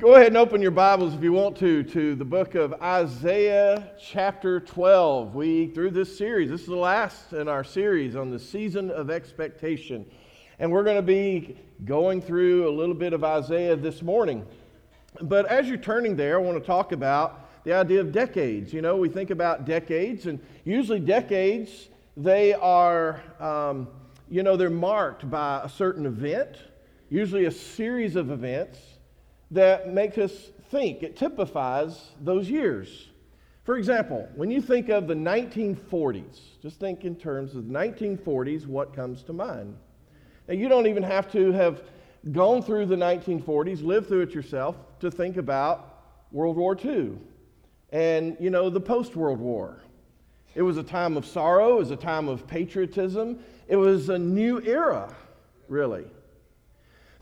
Go ahead and open your Bibles if you want to to the book of Isaiah chapter 12. We through this series, this is the last in our series on the season of expectation. And we're going to be going through a little bit of Isaiah this morning. But as you're turning there, I want to talk about the idea of decades. You know, we think about decades, and usually decades, they are, um, you know, they're marked by a certain event, usually a series of events that makes us think. It typifies those years. For example, when you think of the 1940s, just think in terms of the 1940s, what comes to mind? Now, you don't even have to have gone through the 1940s, lived through it yourself, to think about World War II and, you know, the post World War. It was a time of sorrow, it was a time of patriotism, it was a new era, really.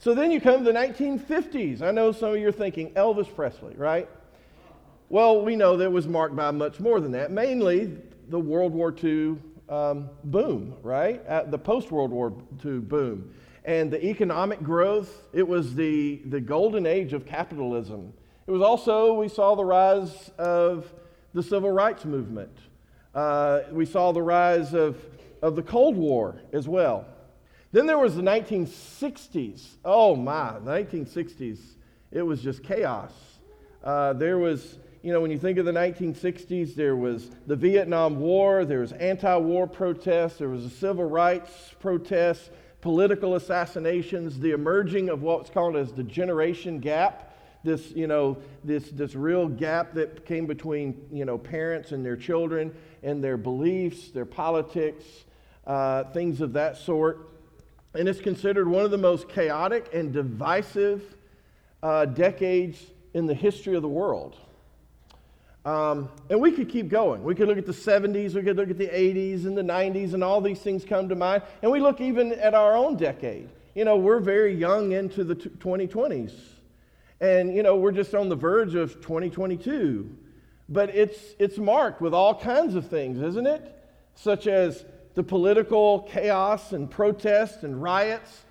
So then you come to the 1950s. I know some of you are thinking Elvis Presley, right? Well, we know that it was marked by much more than that, mainly the World War II um, boom, right? At the post World War II boom. And the economic growth, it was the, the golden age of capitalism. It was also, we saw the rise of the civil rights movement. Uh, we saw the rise of, of the Cold War as well. Then there was the 1960s. Oh my, the 1960s, it was just chaos. Uh, there was, you know, when you think of the 1960s, there was the Vietnam War, there was anti war protests, there was a civil rights protests, political assassinations, the emerging of what's called as the generation gap. This, you know, this, this real gap that came between, you know, parents and their children and their beliefs, their politics, uh, things of that sort and it's considered one of the most chaotic and divisive uh, decades in the history of the world. Um, and we could keep going. We could look at the 70s, we could look at the 80s and the 90s, and all these things come to mind. And we look even at our own decade. You know, we're very young into the 2020s. And, you know, we're just on the verge of 2022. But it's, it's marked with all kinds of things, isn't it? Such as the political chaos and protests and riots,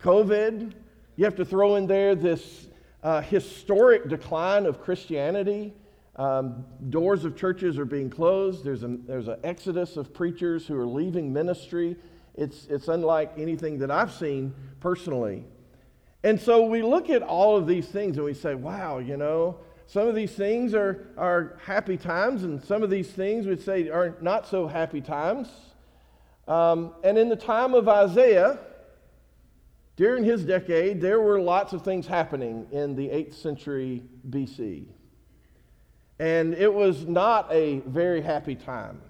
COVID. You have to throw in there this uh, historic decline of Christianity. Um, doors of churches are being closed. There's an, there's an exodus of preachers who are leaving ministry. It's, it's unlike anything that I've seen personally. And so we look at all of these things and we say, wow, you know, some of these things are, are happy times, and some of these things we'd say are not so happy times. Um, and in the time of Isaiah, during his decade, there were lots of things happening in the 8th century BC. And it was not a very happy time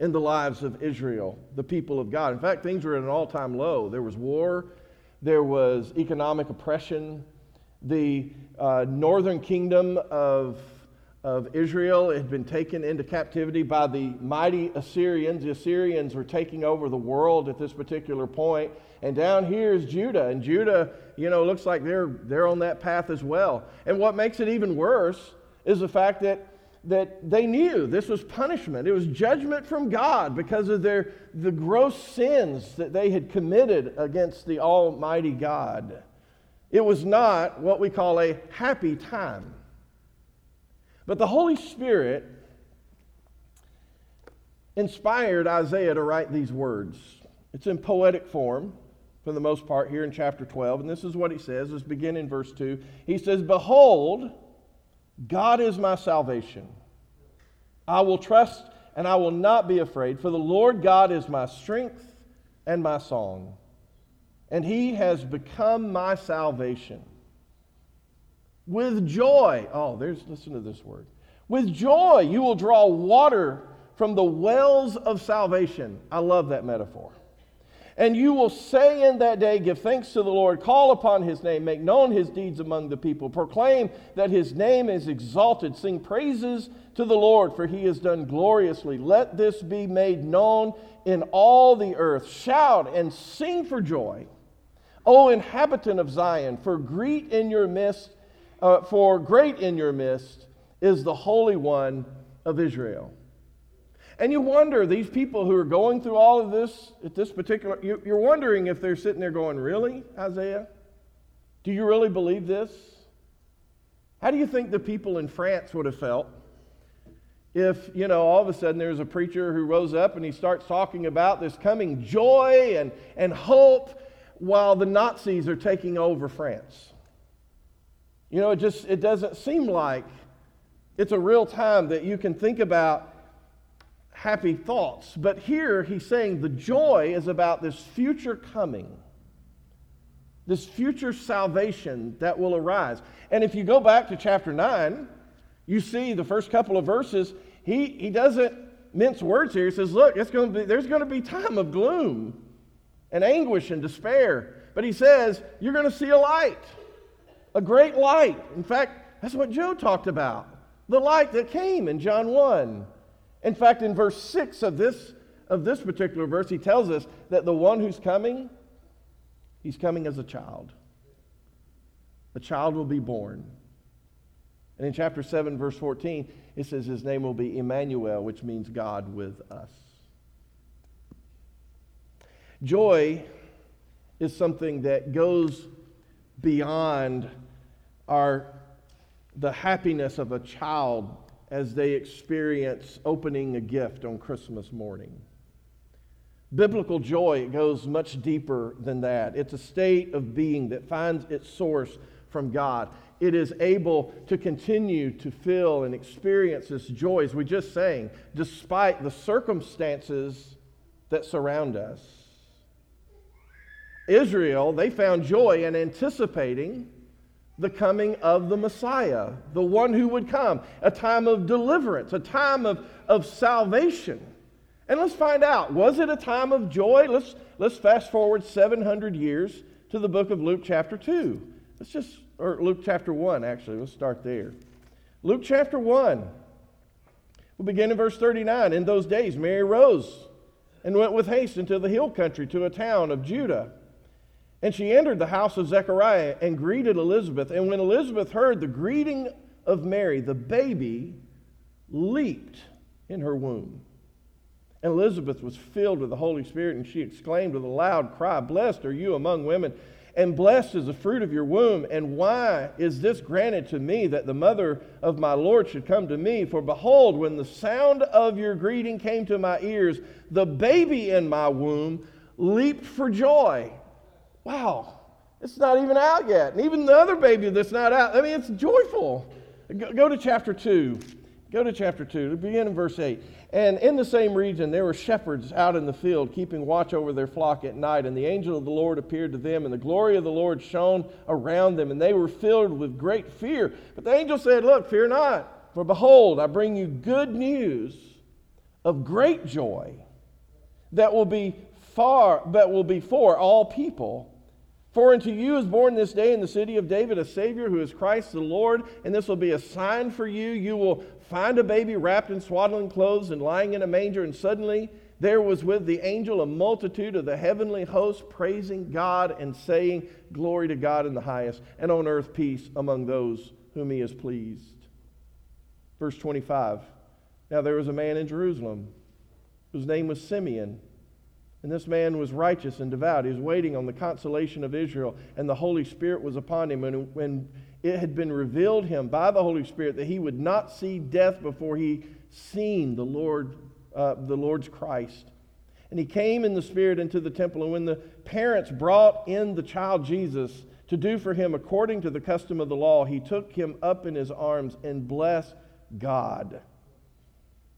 in the lives of Israel, the people of God. In fact, things were at an all time low. There was war, there was economic oppression. The uh, northern kingdom of of Israel had been taken into captivity by the mighty Assyrians. The Assyrians were taking over the world at this particular point. And down here is Judah. And Judah, you know, looks like they're, they're on that path as well. And what makes it even worse is the fact that, that they knew this was punishment. It was judgment from God because of their, the gross sins that they had committed against the Almighty God. It was not what we call a happy time. But the Holy Spirit inspired Isaiah to write these words. It's in poetic form for the most part here in chapter 12. And this is what he says. Let's begin in verse 2. He says, Behold, God is my salvation. I will trust and I will not be afraid, for the Lord God is my strength and my song, and he has become my salvation. With joy, oh, there's, listen to this word. With joy, you will draw water from the wells of salvation. I love that metaphor. And you will say in that day, Give thanks to the Lord, call upon his name, make known his deeds among the people, proclaim that his name is exalted, sing praises to the Lord, for he has done gloriously. Let this be made known in all the earth. Shout and sing for joy, O inhabitant of Zion, for greet in your midst uh, for great in your midst is the Holy One of Israel. And you wonder, these people who are going through all of this at this particular, you're wondering if they're sitting there going, Really, Isaiah? Do you really believe this? How do you think the people in France would have felt if, you know, all of a sudden there's a preacher who rose up and he starts talking about this coming joy and, and hope while the Nazis are taking over France? You know, it just it doesn't seem like it's a real time that you can think about happy thoughts. But here he's saying the joy is about this future coming, this future salvation that will arise. And if you go back to chapter 9, you see the first couple of verses, he, he doesn't mince words here. He says, Look, it's going to be, there's going to be time of gloom and anguish and despair. But he says, You're going to see a light, a great light. In fact, that's what Joe talked about the light that came in John 1. In fact, in verse 6 of this, of this particular verse, he tells us that the one who's coming, he's coming as a child. A child will be born. And in chapter 7, verse 14, it says his name will be Emmanuel, which means God with us. Joy is something that goes beyond our the happiness of a child as they experience opening a gift on Christmas morning. Biblical joy goes much deeper than that. It's a state of being that finds its source from God. It is able to continue to feel and experience this joy, as we just sang, despite the circumstances that surround us. Israel, they found joy in anticipating the coming of the Messiah, the one who would come, a time of deliverance, a time of, of salvation. And let's find out was it a time of joy? Let's, let's fast forward 700 years to the book of Luke, chapter 2. Let's just, or Luke chapter 1, actually. Let's start there. Luke chapter 1. We'll begin in verse 39. In those days, Mary rose and went with haste into the hill country to a town of Judah and she entered the house of Zechariah and greeted Elizabeth. And when Elizabeth heard the greeting of Mary, the baby leaped in her womb. And Elizabeth was filled with the Holy Spirit, and she exclaimed with a loud cry, Blessed are you among women, and blessed is the fruit of your womb. And why is this granted to me that the mother of my Lord should come to me? For behold, when the sound of your greeting came to my ears, the baby in my womb leaped for joy. Wow, it's not even out yet. And even the other baby that's not out, I mean, it's joyful. Go, go to chapter 2. Go to chapter 2. Begin in verse 8. And in the same region, there were shepherds out in the field, keeping watch over their flock at night. And the angel of the Lord appeared to them, and the glory of the Lord shone around them, and they were filled with great fear. But the angel said, Look, fear not, for behold, I bring you good news of great joy that will be far, but will be for all people. For unto you is born this day in the city of David a Savior who is Christ the Lord, and this will be a sign for you. You will find a baby wrapped in swaddling clothes and lying in a manger, and suddenly there was with the angel a multitude of the heavenly host praising God and saying, Glory to God in the highest, and on earth peace among those whom he has pleased. Verse 25 Now there was a man in Jerusalem whose name was Simeon. And this man was righteous and devout. He was waiting on the consolation of Israel, and the Holy Spirit was upon him. And when it had been revealed him by the Holy Spirit that he would not see death before he seen the Lord, uh, the Lord's Christ. And he came in the Spirit into the temple. And when the parents brought in the child Jesus to do for him according to the custom of the law, he took him up in his arms and blessed God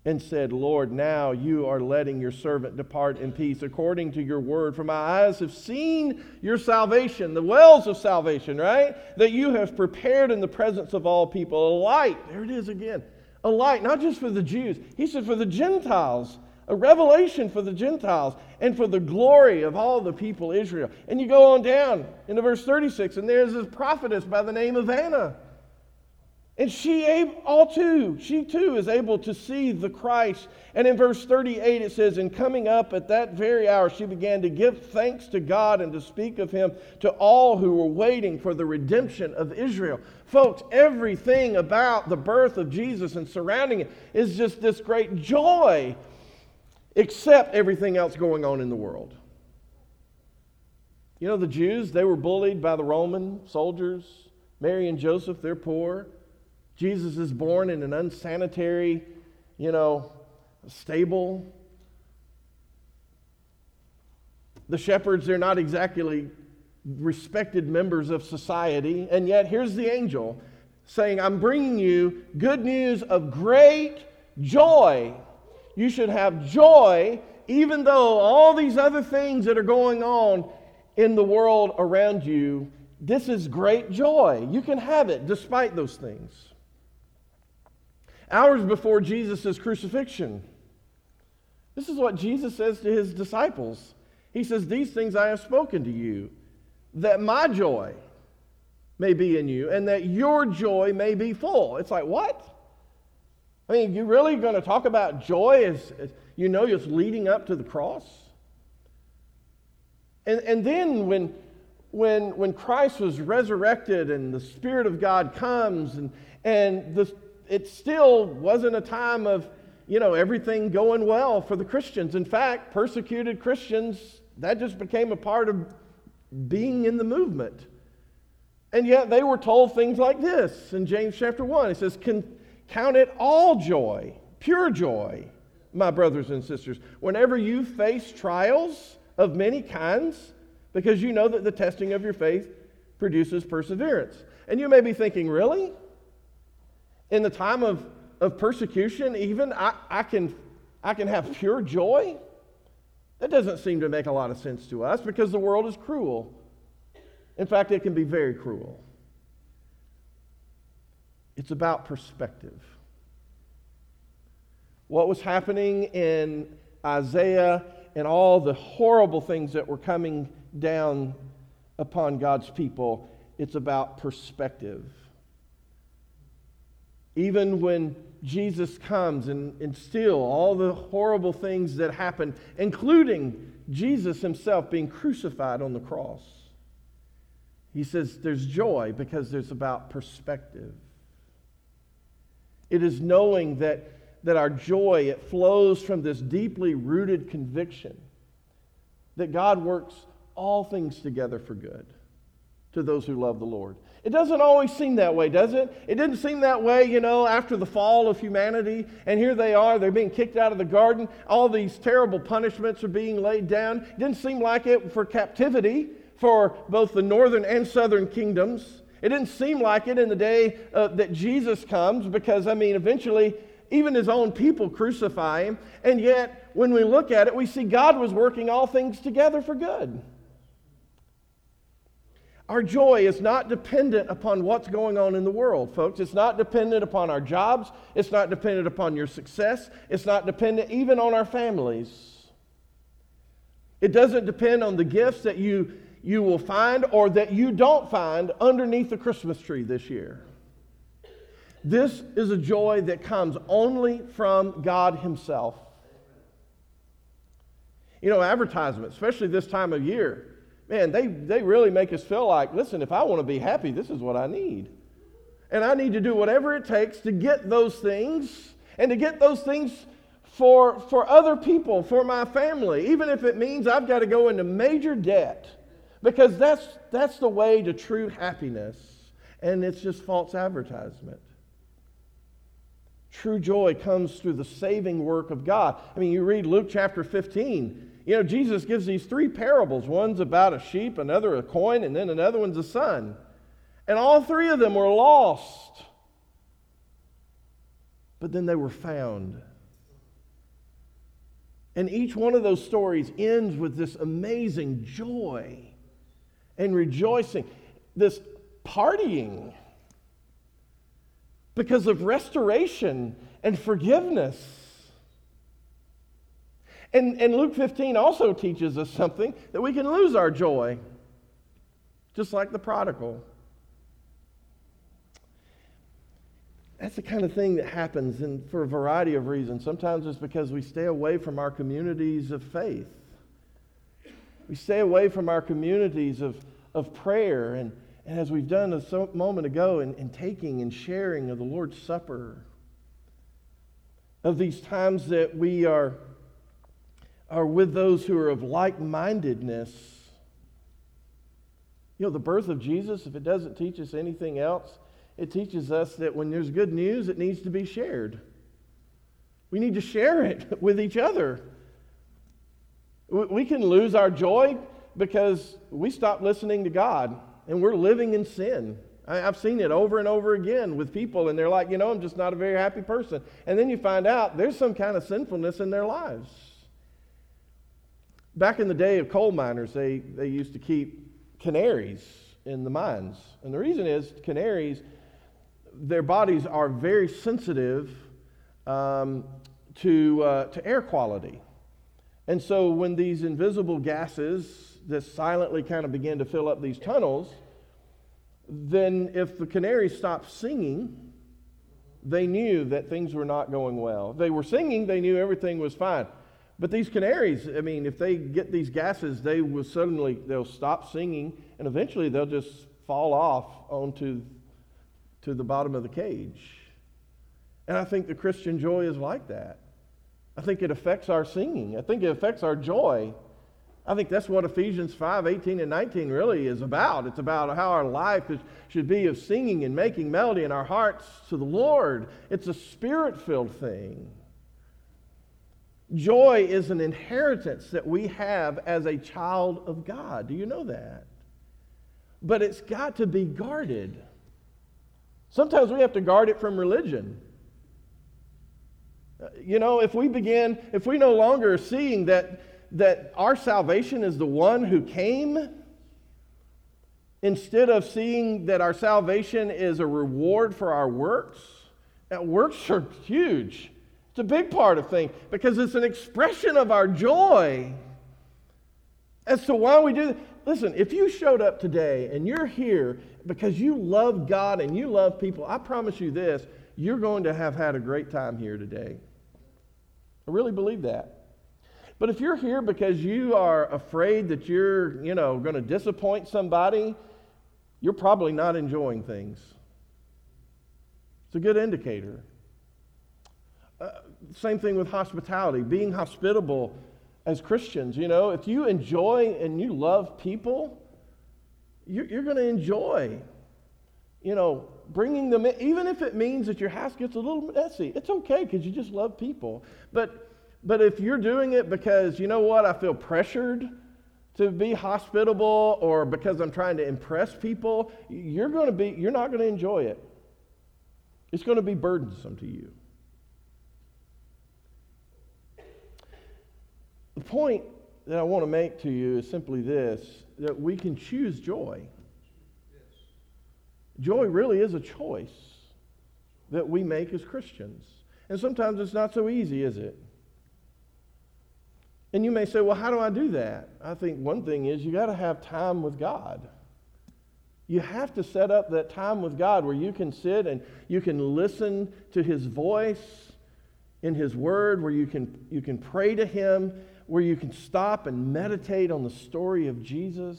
and said, Lord, now you are letting your servant depart in peace according to your word. For my eyes have seen your salvation, the wells of salvation, right? That you have prepared in the presence of all people a light. There it is again. A light, not just for the Jews. He said, for the Gentiles. A revelation for the Gentiles and for the glory of all the people Israel. And you go on down into verse 36, and there's this prophetess by the name of Anna and she all too, she too is able to see the Christ. And in verse 38 it says, And coming up at that very hour, she began to give thanks to God and to speak of him to all who were waiting for the redemption of Israel. Folks, everything about the birth of Jesus and surrounding it is just this great joy, except everything else going on in the world. You know, the Jews, they were bullied by the Roman soldiers. Mary and Joseph, they're poor. Jesus is born in an unsanitary, you know, stable. The shepherds, they're not exactly respected members of society. And yet, here's the angel saying, I'm bringing you good news of great joy. You should have joy, even though all these other things that are going on in the world around you, this is great joy. You can have it despite those things. Hours before Jesus' crucifixion, this is what Jesus says to his disciples. He says, These things I have spoken to you, that my joy may be in you, and that your joy may be full. It's like, what? I mean, you really going to talk about joy as, as you know it's leading up to the cross? And, and then when, when, when Christ was resurrected and the Spirit of God comes, and, and the, it still wasn't a time of, you know, everything going well for the Christians. In fact, persecuted Christians, that just became a part of being in the movement. And yet they were told things like this in James chapter 1. It says, Count it all joy, pure joy, my brothers and sisters, whenever you face trials of many kinds, because you know that the testing of your faith produces perseverance. And you may be thinking, really? In the time of, of persecution, even, I, I, can, I can have pure joy? That doesn't seem to make a lot of sense to us because the world is cruel. In fact, it can be very cruel. It's about perspective. What was happening in Isaiah and all the horrible things that were coming down upon God's people, it's about perspective. Even when Jesus comes and, and still all the horrible things that happen, including Jesus himself being crucified on the cross, he says there's joy because there's about perspective. It is knowing that, that our joy, it flows from this deeply rooted conviction that God works all things together for good to those who love the Lord. It doesn't always seem that way, does it? It didn't seem that way, you know, after the fall of humanity. And here they are, they're being kicked out of the garden. All these terrible punishments are being laid down. It didn't seem like it for captivity for both the northern and southern kingdoms. It didn't seem like it in the day uh, that Jesus comes because, I mean, eventually even his own people crucify him. And yet, when we look at it, we see God was working all things together for good. Our joy is not dependent upon what's going on in the world, folks. It's not dependent upon our jobs. It's not dependent upon your success. It's not dependent even on our families. It doesn't depend on the gifts that you, you will find or that you don't find underneath the Christmas tree this year. This is a joy that comes only from God Himself. You know, advertisements, especially this time of year, man, they, they really make us feel like, listen, if I want to be happy, this is what I need. And I need to do whatever it takes to get those things and to get those things for, for other people, for my family, even if it means I've got to go into major debt. Because that's, that's the way to true happiness. And it's just false advertisement. True joy comes through the saving work of God. I mean, you read Luke chapter 15, you know, Jesus gives these three parables one's about a sheep, another a coin, and then another one's a son. And all three of them were lost. But then they were found. And each one of those stories ends with this amazing joy and rejoicing, this partying because of restoration and forgiveness. And, and Luke 15 also teaches us something that we can lose our joy, just like the prodigal. That's the kind of thing that happens and for a variety of reasons. Sometimes it's because we stay away from our communities of faith. We stay away from our communities of, of prayer, and, and as we've done a moment ago, in, in taking and sharing of the Lord's Supper, of these times that we are are with those who are of like mindedness. You know, the birth of Jesus, if it doesn't teach us anything else, it teaches us that when there's good news, it needs to be shared. We need to share it with each other. We can lose our joy because we stop listening to God and we're living in sin. I've seen it over and over again with people, and they're like, you know, I'm just not a very happy person. And then you find out there's some kind of sinfulness in their lives. Back in the day of coal miners, they, they used to keep canaries in the mines. And the reason is canaries, their bodies are very sensitive um, to, uh, to air quality. And so when these invisible gases that silently kind of begin to fill up these tunnels, then if the canaries stopped singing, they knew that things were not going well. If they were singing, they knew everything was fine. But these canaries, I mean, if they get these gases, they will suddenly they'll stop singing, and eventually they'll just fall off onto to the bottom of the cage. And I think the Christian joy is like that. I think it affects our singing. I think it affects our joy. I think that's what Ephesians 5 18 and 19 really is about. It's about how our life is, should be of singing and making melody in our hearts to the Lord. It's a spirit filled thing. Joy is an inheritance that we have as a child of God. Do you know that? But it's got to be guarded. Sometimes we have to guard it from religion. Uh, you know, if we begin, if we no longer are seeing that, that our salvation is the one who came, instead of seeing that our salvation is a reward for our works, that works are huge. It's a big part of things because it's an expression of our joy as to why we do. Listen, if you showed up today and you're here because you love God and you love people, I promise you this, you're going to have had a great time here today. I really believe that. But if you're here because you are afraid that you're, you know, going to disappoint somebody, you're probably not enjoying things. It's a good indicator. Same thing with hospitality, being hospitable as Christians. You know, if you enjoy and you love people, you're, you're going to enjoy, you know, bringing them in, even if it means that your house gets a little messy. It's okay because you just love people. But, but if you're doing it because, you know what, I feel pressured to be hospitable or because I'm trying to impress people, you're going to be, you're not going to enjoy it. It's going to be burdensome to you. The point that I want to make to you is simply this that we can choose joy. Joy really is a choice that we make as Christians. And sometimes it's not so easy, is it? And you may say, well, how do I do that? I think one thing is you got to have time with God. You have to set up that time with God where you can sit and you can listen to His voice in His Word, where you can, you can pray to Him, where you can stop and meditate on the story of Jesus.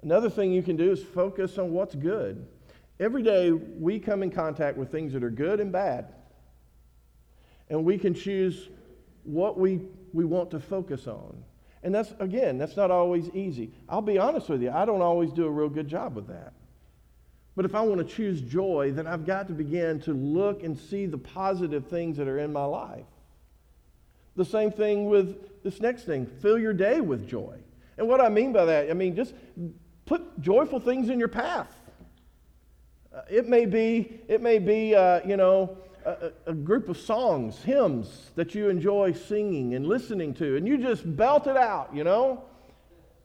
Another thing you can do is focus on what's good. Every day we come in contact with things that are good and bad. And we can choose what we, we want to focus on. And that's, again, that's not always easy. I'll be honest with you, I don't always do a real good job with that. But if I want to choose joy, then I've got to begin to look and see the positive things that are in my life. The same thing with this next thing fill your day with joy. And what I mean by that, I mean just Put joyful things in your path. Uh, it may be, it may be uh, you know, a, a, group of songs, hymns that you enjoy singing and listening to, and you just belt it out, you know.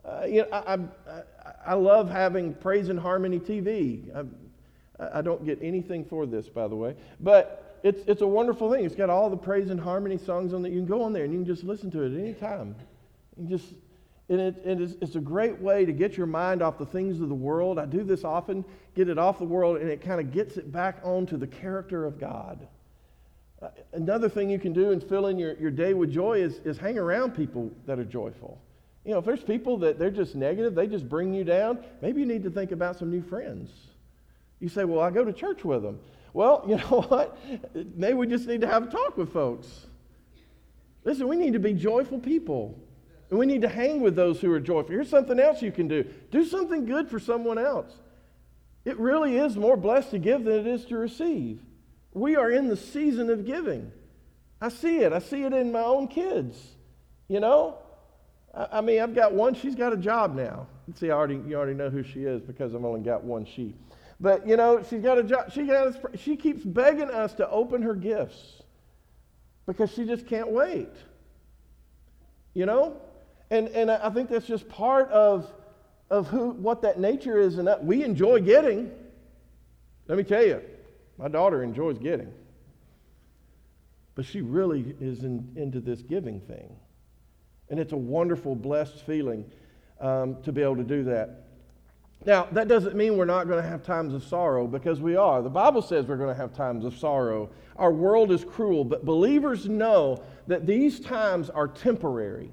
Uh, you know I, I, I, love having Praise and Harmony TV. I, I don't get anything for this, by the way, but it's, it's a wonderful thing. It's got all the Praise and Harmony songs on that. You can go on there and you can just listen to it at any time. You just and it, it is, it's a great way to get your mind off the things of the world. I do this often, get it off the world, and it kind of gets it back onto the character of God. Uh, another thing you can do and fill in your, your day with joy is, is hang around people that are joyful. You know, if there's people that they're just negative, they just bring you down, maybe you need to think about some new friends. You say, well, I go to church with them. Well, you know what? Maybe we just need to have a talk with folks. Listen, we need to be joyful people. And we need to hang with those who are joyful. Here's something else you can do do something good for someone else. It really is more blessed to give than it is to receive. We are in the season of giving. I see it. I see it in my own kids. You know? I, mean, I've got one, she's got a job now. See, I already, you already know who she is because I've only got one sheep. But, you know, she's got a job. She, got she keeps begging us to open her gifts because she just can't wait. You know? And, and I think that's just part of, of who, what that nature is. And that we enjoy getting. Let me tell you, my daughter enjoys getting. But she really is in, into this giving thing. And it's a wonderful, blessed feeling um, to be able to do that. Now, that doesn't mean we're not going to have times of sorrow because we are. The Bible says we're going to have times of sorrow. Our world is cruel, but believers know that these times are temporary.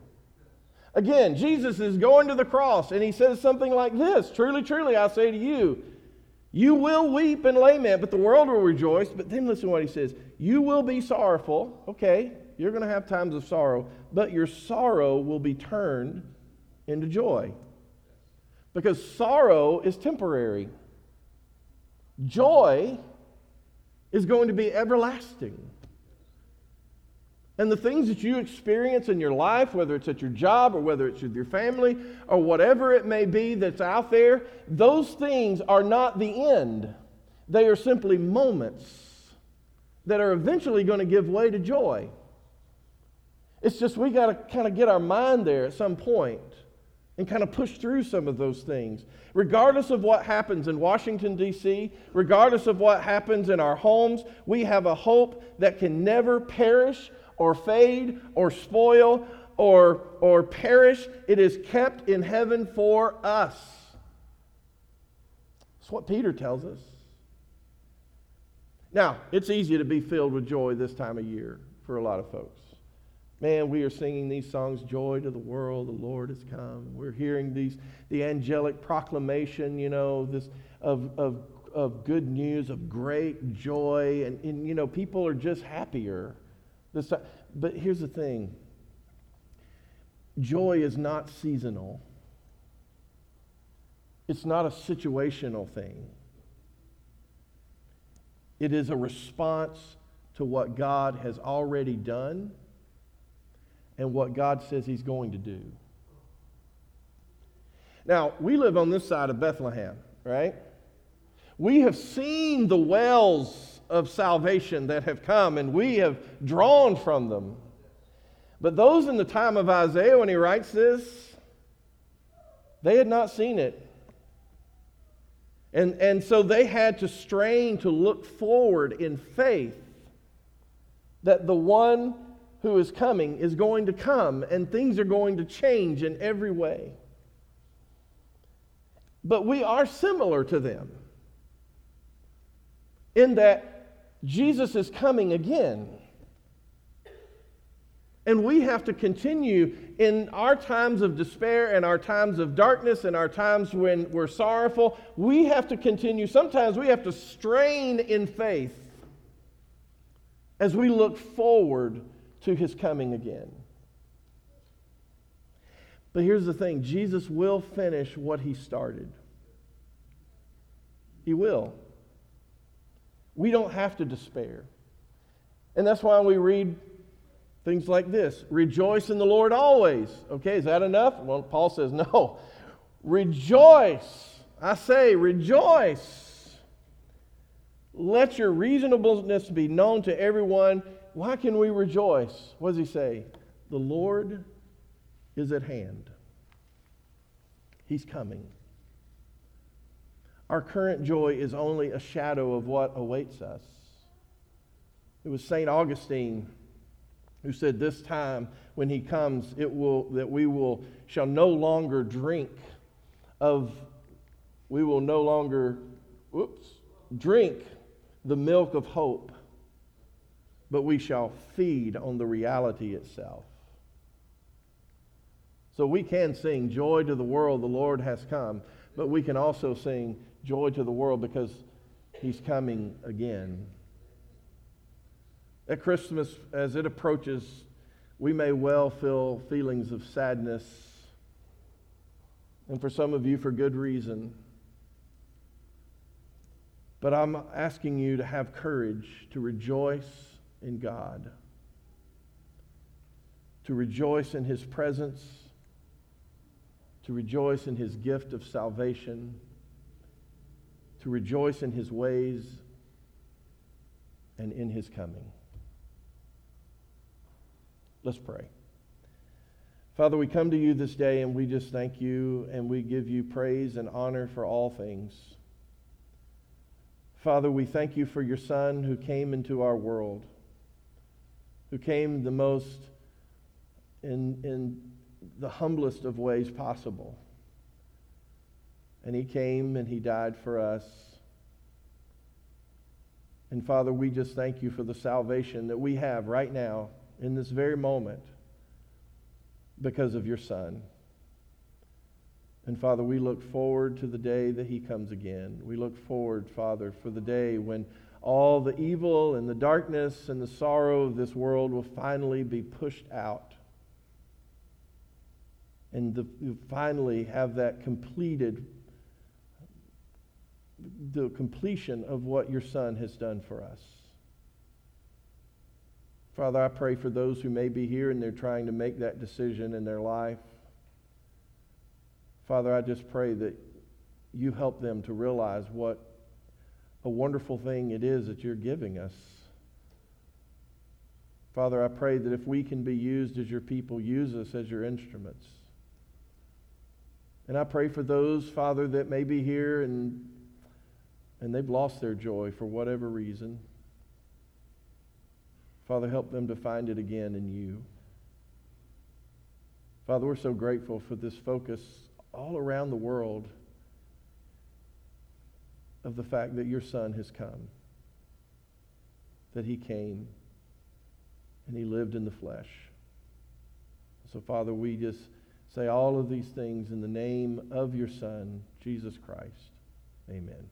Again, Jesus is going to the cross and he says something like this Truly, truly, I say to you, you will weep and lament, but the world will rejoice. But then listen to what he says You will be sorrowful. Okay, you're going to have times of sorrow, but your sorrow will be turned into joy. Because sorrow is temporary, joy is going to be everlasting. And the things that you experience in your life, whether it's at your job or whether it's with your family or whatever it may be that's out there, those things are not the end. They are simply moments that are eventually going to give way to joy. It's just we got to kind of get our mind there at some point and kind of push through some of those things. Regardless of what happens in Washington, D.C., regardless of what happens in our homes, we have a hope that can never perish or fade or spoil or, or perish. It is kept in heaven for us. That's what Peter tells us. Now, it's easy to be filled with joy this time of year for a lot of folks. Man, we are singing these songs, Joy to the World, the Lord has come. We're hearing these, the angelic proclamation, you know, this of, of, of good news, of great joy. And, and, you know, people are just happier. This, but here's the thing joy is not seasonal, it's not a situational thing. It is a response to what God has already done and what God says He's going to do. Now, we live on this side of Bethlehem, right? We have seen the wells of salvation that have come, and we have drawn from them. But those in the time of Isaiah, when he writes this, they had not seen it. And, and so they had to strain to look forward in faith that the one who is coming is going to come and things are going to change in every way. But we are similar to them in that Jesus is coming again. And we have to continue in our times of despair and our times of darkness and our times when we're sorrowful. We have to continue. Sometimes we have to strain in faith as we look forward to his coming again. But here's the thing Jesus will finish what he started. He will. We don't have to despair. And that's why we read things like this Rejoice in the Lord always. Okay, is that enough? Well, Paul says, No. Rejoice. I say, rejoice. Let your reasonableness be known to everyone. Why can we rejoice? What does he say? The Lord is at hand, He's coming. Our current joy is only a shadow of what awaits us. It was St. Augustine who said, This time when he comes, it will, that we will, shall no longer drink of, we will no longer, whoops, drink the milk of hope, but we shall feed on the reality itself. So we can sing, Joy to the world, the Lord has come, but we can also sing, joy to the world because he's coming again. At Christmas, as it approaches, we may well feel feelings of sadness, and for some of you, for good reason. But I'm asking you to have courage to rejoice in God, to rejoice in His presence, to rejoice in His gift of salvation, to rejoice in His ways and in His coming. Let's pray. Father, we come to you this day and we just thank you and we give you praise and honor for all things. Father, we thank you for your Son who came into our world, who came the most in, in the humblest of ways possible. And he came and he died for us. And Father, we just thank you for the salvation that we have right now in this very moment because of your Son. And Father, we look forward to the day that he comes again. We look forward, Father, for the day when all the evil and the darkness and the sorrow of this world will finally be pushed out. And the, finally have that completed, the completion of what your Son has done for us. Father, I pray for those who may be here and they're trying to make that decision in their life. Father, I just pray that you help them to realize what a wonderful thing it is that you're giving us. Father, I pray that if we can be used as your people, use us as your instruments. And I pray for those, Father, that may be here and, and they've lost their joy for whatever reason. Father, help them to find it again in you. Father, we're so grateful for this focus all around the world of the fact that your Son has come, that he came and he lived in the flesh. So, Father, we just say all of these things in the name of your Son, Jesus Christ. Amen.